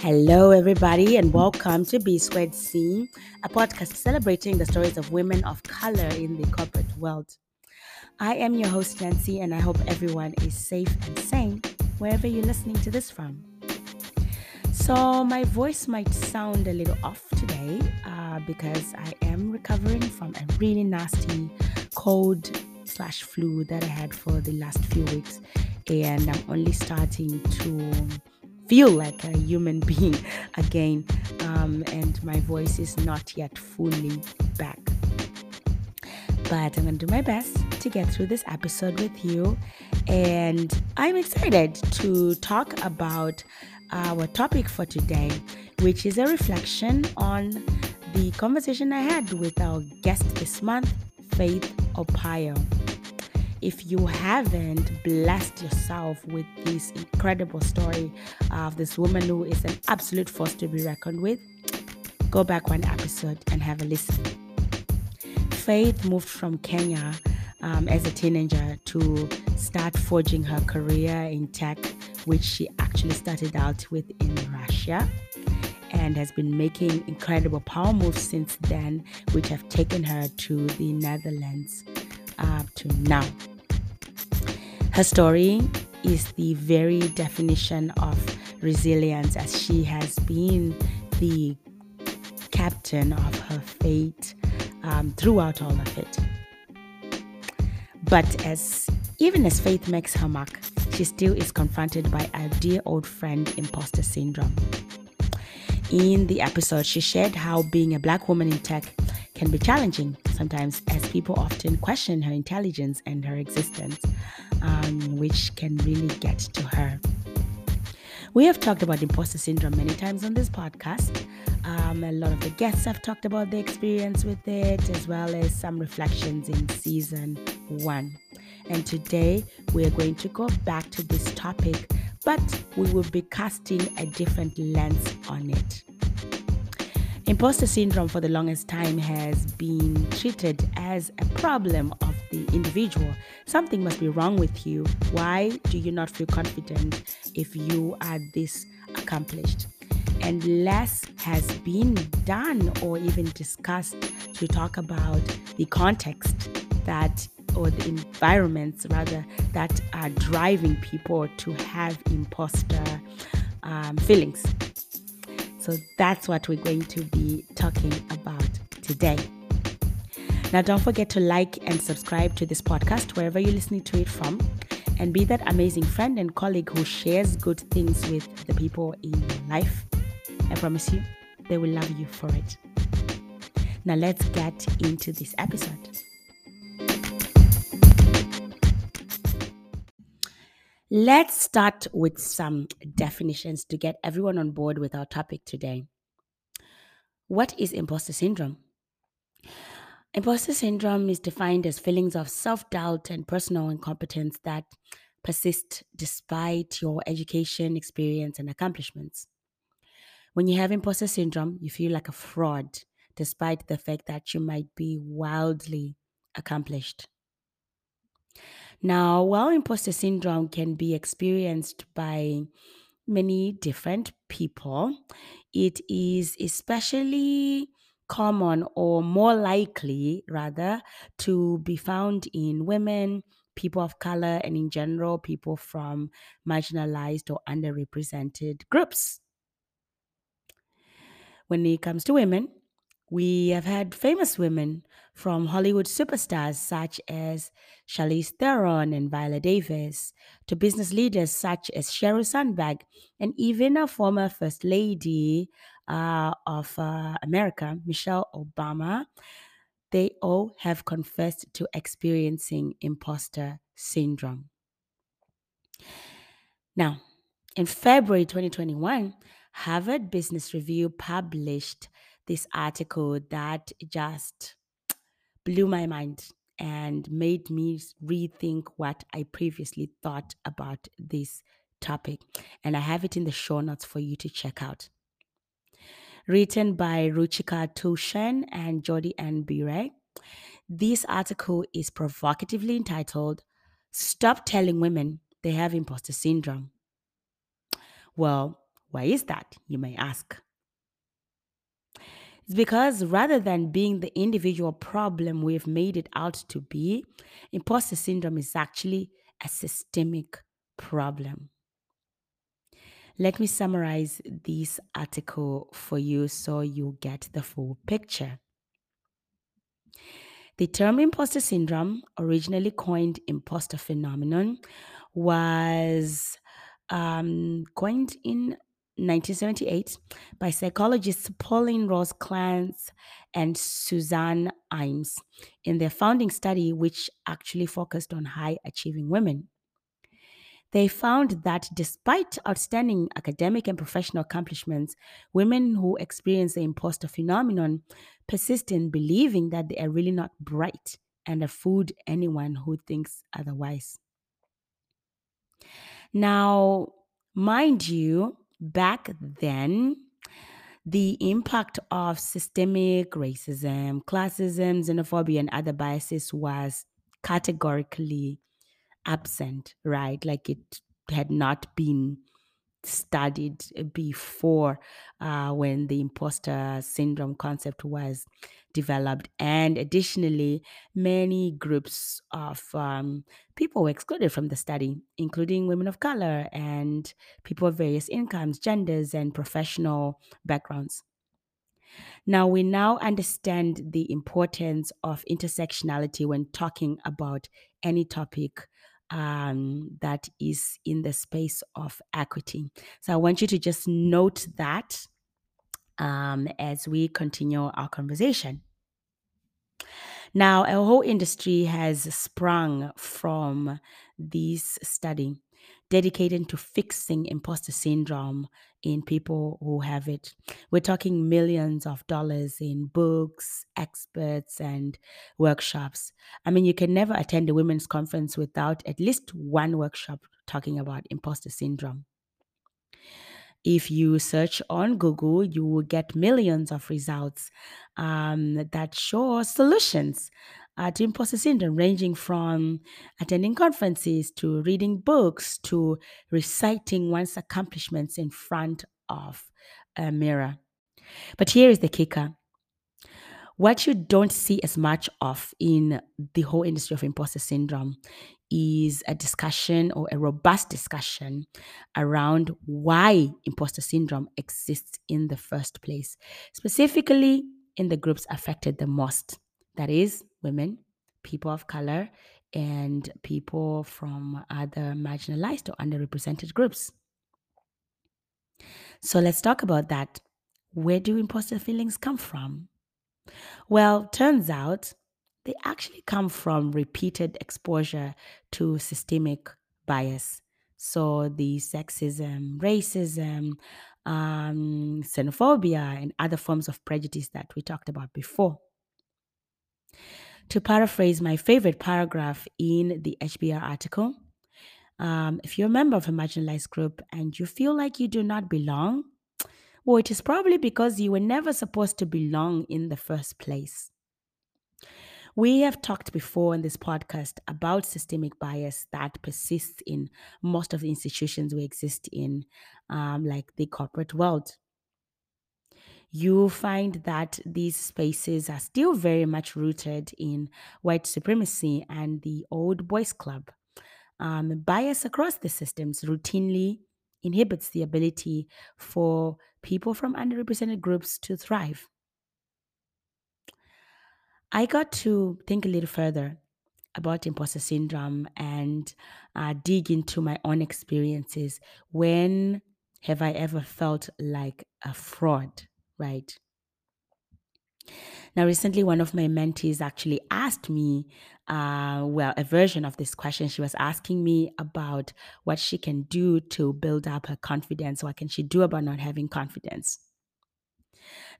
Hello, everybody, and welcome to B Squared C, a podcast celebrating the stories of women of color in the corporate world. I am your host, Nancy, and I hope everyone is safe and sane wherever you're listening to this from. So, my voice might sound a little off today uh, because I am recovering from a really nasty cold slash flu that I had for the last few weeks, and I'm only starting to feel like a human being again, um, and my voice is not yet fully back. But I'm going to do my best to get through this episode with you, and I'm excited to talk about our topic for today, which is a reflection on the conversation I had with our guest this month, Faith Opayo if you haven't blessed yourself with this incredible story of this woman who is an absolute force to be reckoned with, go back one episode and have a listen. Faith moved from Kenya um, as a teenager to start forging her career in tech, which she actually started out with in Russia and has been making incredible power moves since then, which have taken her to the Netherlands up to now. Her story is the very definition of resilience as she has been the captain of her fate um, throughout all of it. But as even as Faith makes her mark, she still is confronted by a dear old friend imposter syndrome. In the episode, she shared how being a black woman in tech can be challenging sometimes, as people often question her intelligence and her existence, um, which can really get to her. We have talked about imposter syndrome many times on this podcast. Um, a lot of the guests have talked about their experience with it, as well as some reflections in season one. And today we are going to go back to this topic, but we will be casting a different lens on it. Imposter syndrome for the longest time has been treated as a problem of the individual. Something must be wrong with you. Why do you not feel confident if you are this accomplished? And less has been done or even discussed to talk about the context that or the environments rather that are driving people to have imposter um, feelings. So that's what we're going to be talking about today. Now, don't forget to like and subscribe to this podcast wherever you're listening to it from, and be that amazing friend and colleague who shares good things with the people in your life. I promise you, they will love you for it. Now, let's get into this episode. Let's start with some definitions to get everyone on board with our topic today. What is imposter syndrome? Imposter syndrome is defined as feelings of self doubt and personal incompetence that persist despite your education, experience, and accomplishments. When you have imposter syndrome, you feel like a fraud despite the fact that you might be wildly accomplished. Now, while imposter syndrome can be experienced by many different people, it is especially common or more likely, rather, to be found in women, people of color, and in general, people from marginalized or underrepresented groups. When it comes to women, we have had famous women from Hollywood superstars such as Charlize Theron and Viola Davis, to business leaders such as Sheryl Sandberg, and even a former First Lady uh, of uh, America, Michelle Obama. They all have confessed to experiencing imposter syndrome. Now, in February 2021, Harvard Business Review published this article that just blew my mind and made me rethink what I previously thought about this topic. And I have it in the show notes for you to check out. Written by Ruchika Tulshyan and Jodi-Ann Burey, this article is provocatively entitled Stop Telling Women They Have Imposter Syndrome. Well, Why is that, you may ask? It's because rather than being the individual problem we've made it out to be, imposter syndrome is actually a systemic problem. Let me summarize this article for you so you get the full picture. The term imposter syndrome, originally coined imposter phenomenon, was um, coined in 1978 by psychologists Pauline Rose Clance and Suzanne Imes in their founding study, which actually focused on high achieving women. They found that despite outstanding academic and professional accomplishments, women who experience the imposter phenomenon persist in believing that they are really not bright and have fooled anyone who thinks otherwise. Now, mind you, back then, the impact of systemic racism, classism, xenophobia, and other biases was categorically absent, right? Like it had not been studied before uh, when the imposter syndrome concept was developed. And additionally, many groups of um, people were excluded from the study, including women of color and people of various incomes, genders, and professional backgrounds. Now, we now understand the importance of intersectionality when talking about any topic um, that is in the space of equity. So I want you to just note that um, as we continue our conversation. Now, a whole industry has sprung from this study dedicated to fixing imposter syndrome in people who have it. We're talking millions of dollars in books, experts, and workshops. I mean, you can never attend a women's conference without at least one workshop talking about imposter syndrome. If you search on Google, you will get millions of results um, that show solutions uh, to imposter syndrome, ranging from attending conferences to reading books to reciting one's accomplishments in front of a mirror. But here is the kicker what you don't see as much of in the whole industry of imposter syndrome is a discussion or a robust discussion around why imposter syndrome exists in the first place, specifically in the groups affected the most that is, women, people of color, and people from other marginalized or underrepresented groups. So let's talk about that. Where do imposter feelings come from? Well, turns out they actually come from repeated exposure to systemic bias. So, the sexism, racism, um, xenophobia, and other forms of prejudice that we talked about before. To paraphrase my favorite paragraph in the HBR article, um, if you're a member of a marginalized group and you feel like you do not belong, well, it is probably because you were never supposed to belong in the first place. We have talked before in this podcast about systemic bias that persists in most of the institutions we exist in, um, like the corporate world. You find that these spaces are still very much rooted in white supremacy and the old boys club. Um, bias across the systems routinely inhibits the ability for people from underrepresented groups to thrive. I got to think a little further about imposter syndrome and uh, dig into my own experiences. When have I ever felt like a fraud, right? Now, recently, one of my mentees actually asked me, uh, well, a version of this question. She was asking me about what she can do to build up her confidence. What can she do about not having confidence?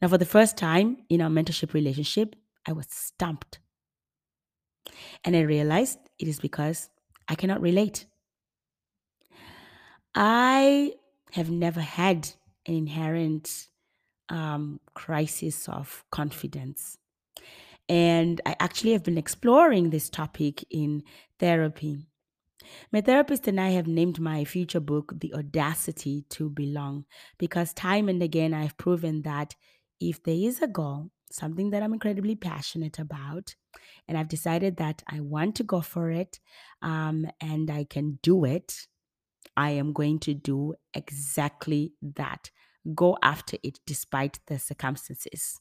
Now, for the first time in our mentorship relationship, I was stumped. And I realized it is because I cannot relate. I have never had an inherent um, crisis of confidence. And I actually have been exploring this topic in therapy. My therapist and I have named my future book The Audacity to Belong because time and again I've proven that if there is a goal, something that I'm incredibly passionate about, and I've decided that I want to go for it um, and I can do it, I am going to do exactly that. Go after it despite the circumstances.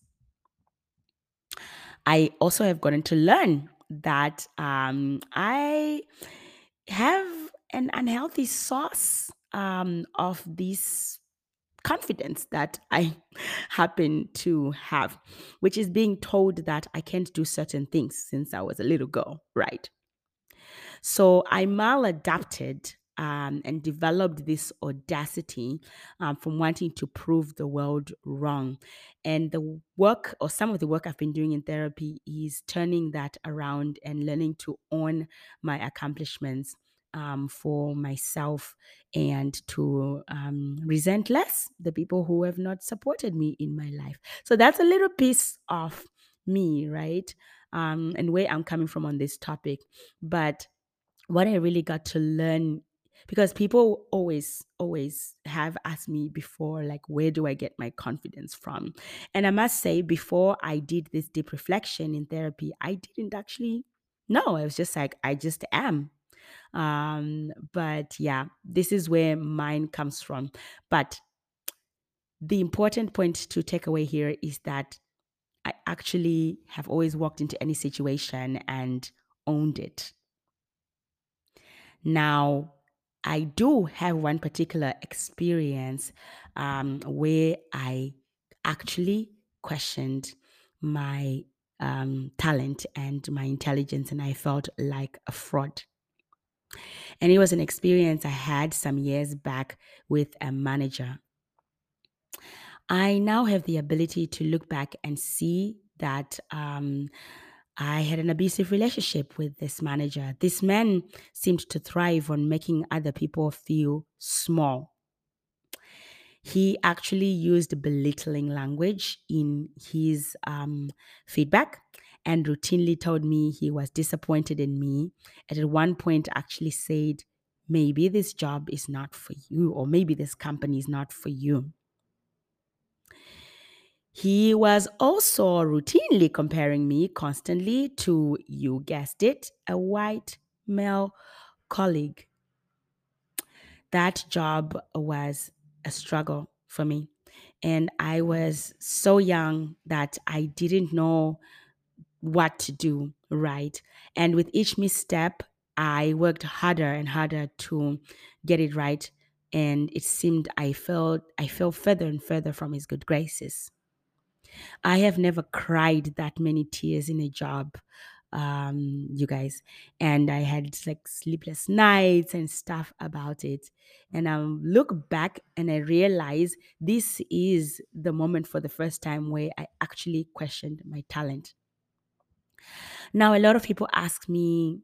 I also have gotten to learn that um, I have an unhealthy source um, of this confidence that I happen to have, which is being told that I can't do certain things since I was a little girl, right? So I maladapted um, and developed this audacity um, from wanting to prove the world wrong. And the work, or some of the work I've been doing in therapy, is turning that around and learning to own my accomplishments um, for myself and to um, resent less the people who have not supported me in my life. So that's a little piece of me, right? Um, and where I'm coming from on this topic. But what I really got to learn because people always always have asked me before like where do I get my confidence from? And I must say before I did this deep reflection in therapy I didn't actually know. I was just like I just am. Um but yeah this is where mine comes from. But the important point to take away here is that I actually have always walked into any situation and owned it. Now, I do have one particular experience um, where I actually questioned my um, talent and my intelligence, and I felt like a fraud. And it was an experience I had some years back with a manager. I now have the ability to look back and see that um, I had an abusive relationship with this manager. This man seemed to thrive on making other people feel small. He actually used belittling language in his um, feedback and routinely told me he was disappointed in me. And at one point, actually said, Maybe this job is not for you, or maybe this company is not for you. He was also routinely comparing me constantly to, you guessed it, a white male colleague. That job was a struggle for me. And I was so young that I didn't know what to do right. And with each misstep, I worked harder and harder to get it right. And it seemed I felt I fell further and further from his good graces. I have never cried that many tears in a job, um, you guys. And I had like sleepless nights and stuff about it. And I look back and I realize this is the moment for the first time where I actually questioned my talent. Now, a lot of people ask me,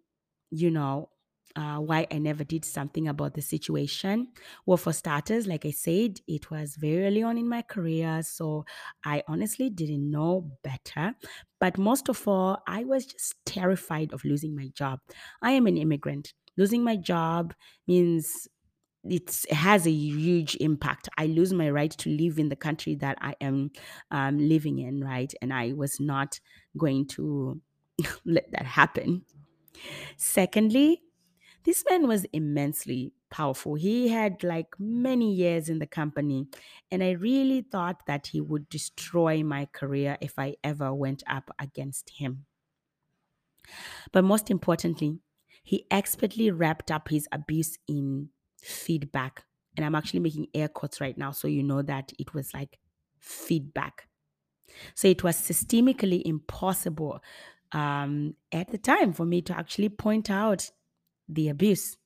you know, uh, why I never did something about the situation. Well, for starters, like I said, it was very early on in my career. So I honestly didn't know better. But most of all, I was just terrified of losing my job. I am an immigrant. Losing my job means it has a huge impact. I lose my right to live in the country that I am um, living in, right? And I was not going to let that happen. Secondly, this man was immensely powerful. He had like many years in the company, and I really thought that he would destroy my career if I ever went up against him. But most importantly, he expertly wrapped up his abuse in feedback. And I'm actually making air quotes right now, so you know that it was like feedback. So it was systemically impossible um, at the time for me to actually point out the abuse.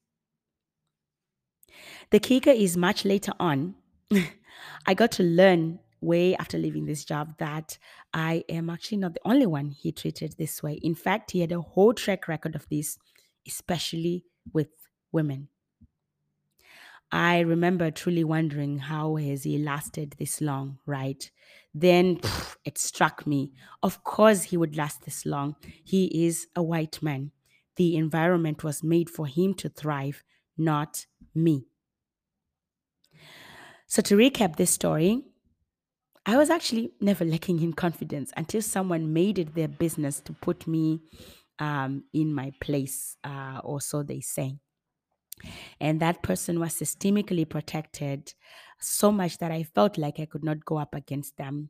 The kicker is much later on, I got to learn way after leaving this job that I am actually not the only one he treated this way. In fact, he had a whole track record of this, especially with women. I remember truly wondering how has he lasted this long, right? Then pff, it struck me. Of course he would last this long. He is a white man. The environment was made for him to thrive, not me. So, to recap this story, I was actually never lacking in confidence until someone made it their business to put me um, in my place, uh, or so they say. And that person was systemically protected so much that I felt like I could not go up against them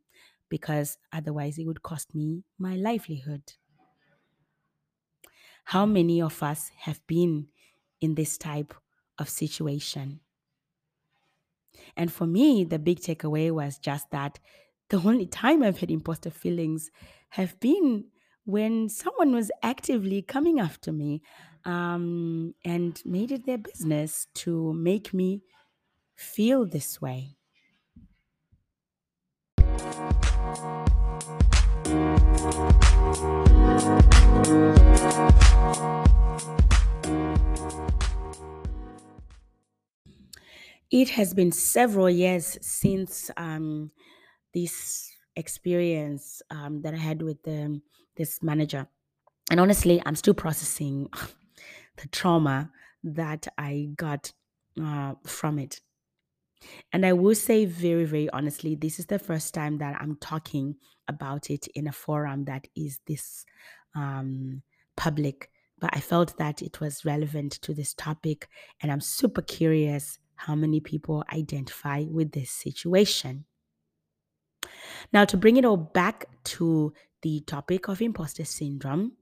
because otherwise it would cost me my livelihood. How many of us have been in this type of situation? And for me, the big takeaway was just that the only time I've had imposter feelings have been when someone was actively coming after me um, and made it their business to make me feel this way. It has been several years since um, this experience um, that I had with the, this manager. And honestly, I'm still processing the trauma that I got uh, from it. And I will say very, very honestly, this is the first time that I'm talking about it in a forum that is this um, public. But I felt that it was relevant to this topic, and I'm super curious how many people identify with this situation. Now, to bring it all back to the topic of imposter syndrome,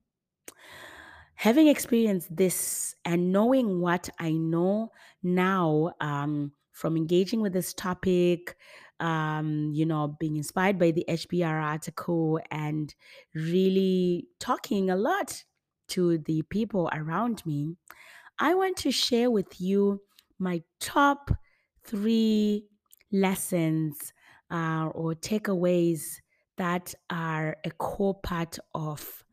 having experienced this and knowing what I know now um, from engaging with this topic, um, you know, being inspired by the HBR article and really talking a lot to the people around me, I want to share with you my top three lessons uh, or takeaways that are a core part of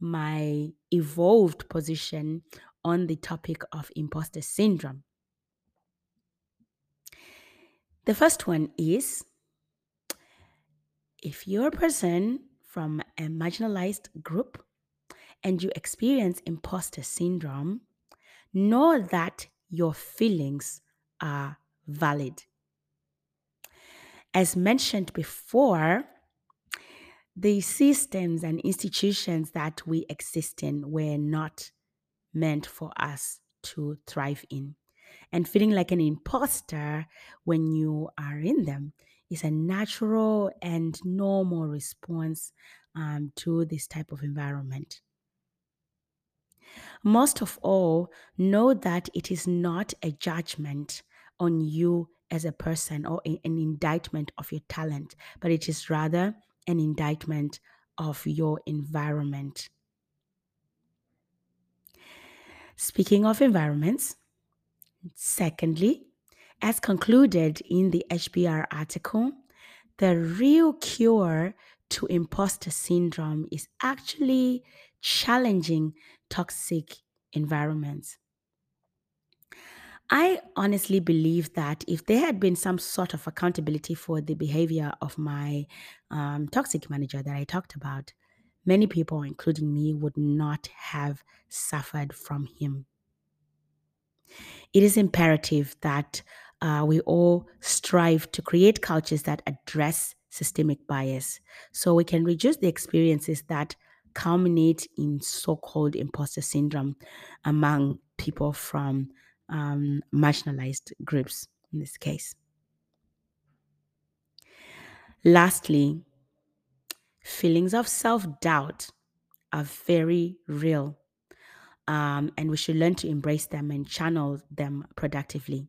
my evolved position on the topic of imposter syndrome. The first one is if you're a person from a marginalized group and you experience imposter syndrome, know that your feelings are valid. As mentioned before, the systems and institutions that we exist in were not meant for us to thrive in. And feeling like an imposter when you are in them is a natural and normal response um, to this type of environment. Most of all, know that it is not a judgment on you as a person or an indictment of your talent, but it is rather an indictment of your environment. Speaking of environments, secondly, as concluded in the HBR article, the real cure to imposter syndrome is actually challenging toxic environments. I honestly believe that if there had been some sort of accountability for the behavior of my um, toxic manager that I talked about, many people, including me, would not have suffered from him. It is imperative that uh, we all strive to create cultures that address systemic bias so we can reduce the experiences that culminate in so called imposter syndrome among people from um, marginalized groups in this case. Lastly, feelings of self doubt are very real, um, and we should learn to embrace them and channel them productively.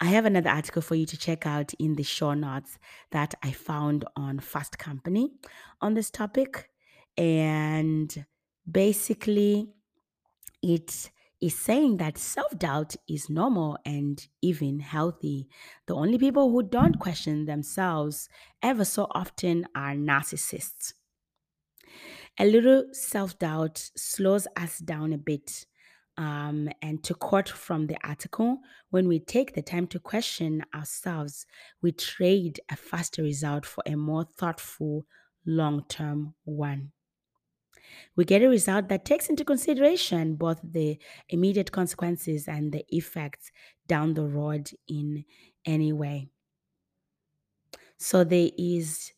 I have another article for you to check out in the show notes that I found on Fast Company on this topic. And basically, it is saying that self doubt is normal and even healthy. The only people who don't question themselves ever so often are narcissists. A little self doubt slows us down a bit. Um, and to quote from the article, when we take the time to question ourselves, we trade a faster result for a more thoughtful long term one. we get a result that takes into consideration both the immediate consequences and the effects down the road in any way. So there is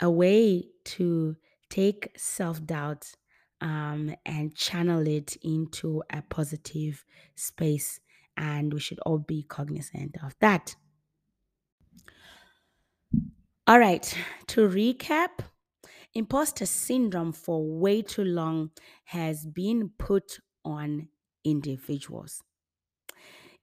a way to take self doubt um, and channel it into a positive space. And we should all be cognizant of that. All right, to recap, imposter syndrome for way too long has been put on individuals.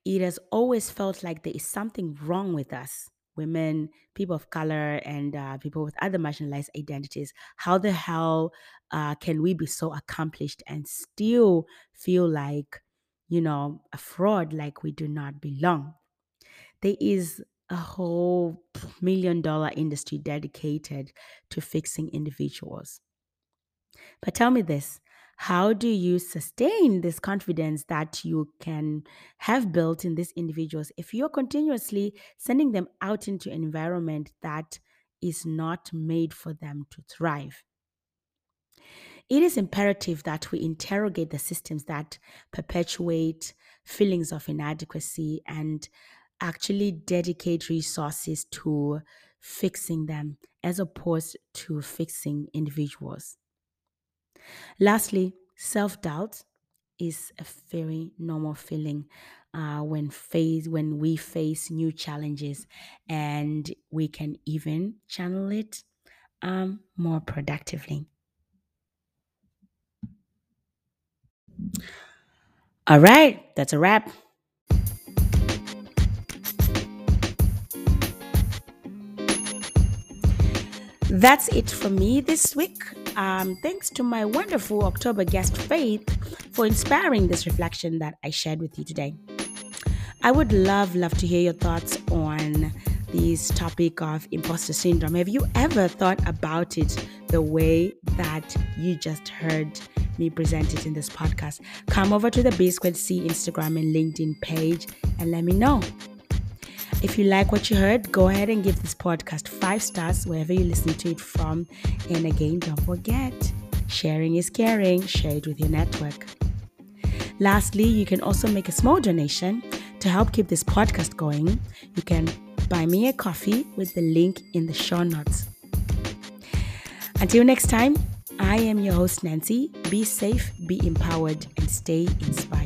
It has always felt like there is something wrong with us women, people of color, and uh, people with other marginalized identities. How the hell uh, can we be so accomplished and still feel like, you know, a fraud, like we do not belong? There is a whole million dollar industry dedicated to fixing individuals. But tell me this how do you sustain this confidence that you can have built in these individuals if you're continuously sending them out into an environment that is not made for them to thrive? It is imperative that we interrogate the systems that perpetuate feelings of inadequacy and actually dedicate resources to fixing them as opposed to fixing individuals. Lastly, self doubt is a very normal feeling uh, when face when we face new challenges, and we can even channel it um, more productively. All right, that's a wrap. That's it for me this week. Um, thanks to my wonderful October guest, Faith, for inspiring this reflection that I shared with you today. I would love, love to hear your thoughts on this topic of imposter syndrome. Have you ever thought about it the way that you just heard me present it in this podcast? Come over to the B Squared C Instagram and LinkedIn page and let me know. If you like what you heard, go ahead and give this podcast five stars wherever you listen to it from. And again, don't forget, sharing is caring. Share it with your network. Lastly, you can also make a small donation to help keep this podcast going. You can buy me a coffee with the link in the show notes. Until next time, I am your host, Nancy. Be safe, be empowered, and stay inspired.